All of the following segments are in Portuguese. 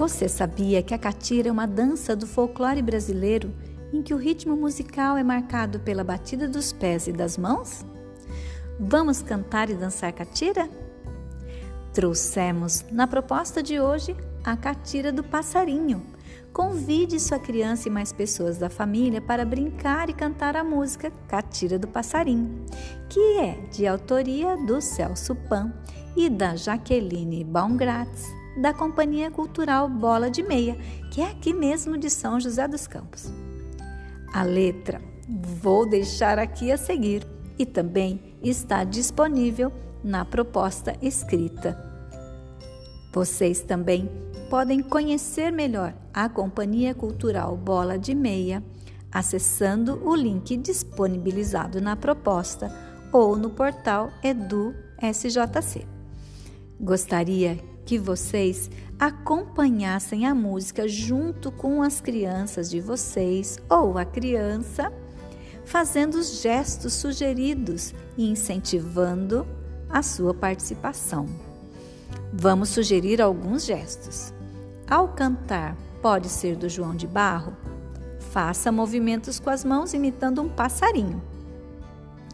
Você sabia que a catira é uma dança do folclore brasileiro em que o ritmo musical é marcado pela batida dos pés e das mãos? Vamos cantar e dançar catira? Trouxemos na proposta de hoje a catira do passarinho. Convide sua criança e mais pessoas da família para brincar e cantar a música Catira do Passarinho, que é de autoria do Celso Pan e da Jaqueline Baumgratz, da Companhia Cultural Bola de Meia, que é aqui mesmo de São José dos Campos. A letra vou deixar aqui a seguir e também está disponível na proposta escrita. Vocês também podem conhecer melhor a Companhia Cultural Bola de Meia acessando o link disponibilizado na proposta ou no portal Edu SJC. Gostaria que vocês acompanhassem a música junto com as crianças de vocês ou a criança, fazendo os gestos sugeridos e incentivando a sua participação. Vamos sugerir alguns gestos. Ao cantar, pode ser do João de Barro, faça movimentos com as mãos imitando um passarinho.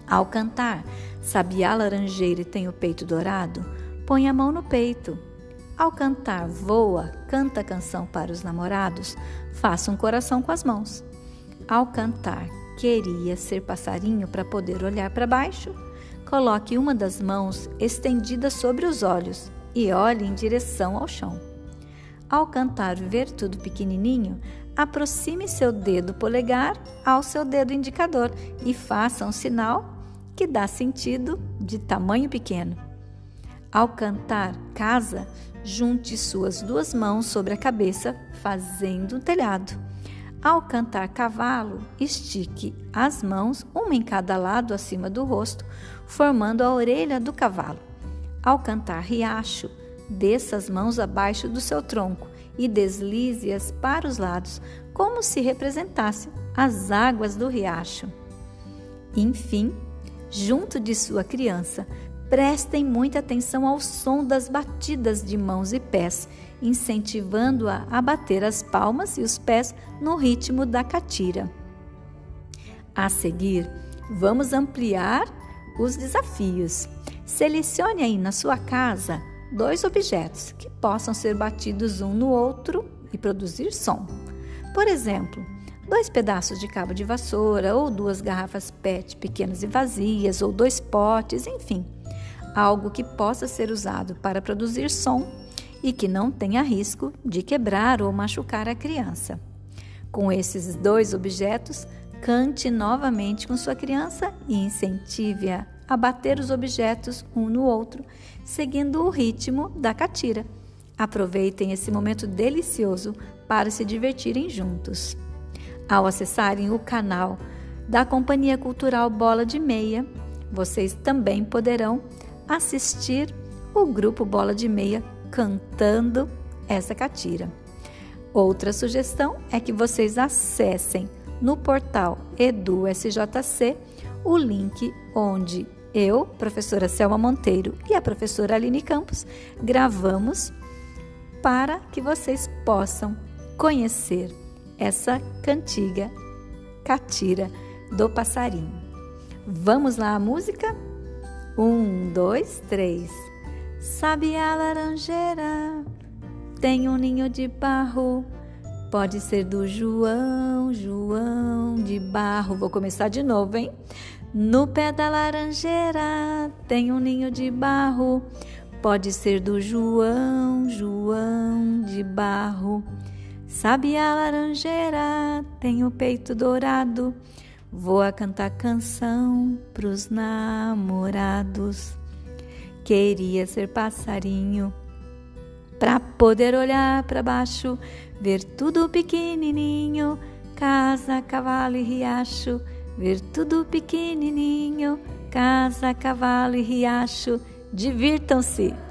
Ao cantar, Sabiá Laranjeira tem o peito dourado, põe a mão no peito ao cantar Voa, canta a canção para os namorados, faça um coração com as mãos. Ao cantar Queria ser passarinho para poder olhar para baixo, coloque uma das mãos estendida sobre os olhos e olhe em direção ao chão. Ao cantar Ver Tudo Pequenininho, aproxime seu dedo polegar ao seu dedo indicador e faça um sinal que dá sentido de tamanho pequeno. Ao cantar Casa, junte suas duas mãos sobre a cabeça, fazendo um telhado. Ao cantar cavalo, estique as mãos, uma em cada lado acima do rosto, formando a orelha do cavalo. Ao cantar riacho, desça as mãos abaixo do seu tronco e deslize-as para os lados, como se representasse as águas do riacho. Enfim, junto de sua criança, Prestem muita atenção ao som das batidas de mãos e pés, incentivando-a a bater as palmas e os pés no ritmo da catira. A seguir, vamos ampliar os desafios. Selecione aí na sua casa dois objetos que possam ser batidos um no outro e produzir som. Por exemplo, dois pedaços de cabo de vassoura, ou duas garrafas PET pequenas e vazias, ou dois potes, enfim algo que possa ser usado para produzir som e que não tenha risco de quebrar ou machucar a criança. Com esses dois objetos, cante novamente com sua criança e incentive-a a bater os objetos um no outro, seguindo o ritmo da catira. Aproveitem esse momento delicioso para se divertirem juntos. Ao acessarem o canal da Companhia Cultural Bola de Meia, vocês também poderão assistir o grupo Bola de Meia cantando essa catira. Outra sugestão é que vocês acessem no portal EduSJC o link onde eu, professora Selma Monteiro e a professora Aline Campos gravamos para que vocês possam conhecer essa cantiga catira do passarinho. Vamos lá a música? Um, dois, três. Sabe a laranjeira? Tem um ninho de barro. Pode ser do João, João de barro. Vou começar de novo, hein? No pé da laranjeira tem um ninho de barro. Pode ser do João, João de barro. Sabe a laranjeira? Tem o peito dourado. Vou a cantar canção pros namorados. Queria ser passarinho pra poder olhar para baixo, ver tudo pequenininho, casa, cavalo e riacho, ver tudo pequenininho, casa, cavalo e riacho. Divirtam-se!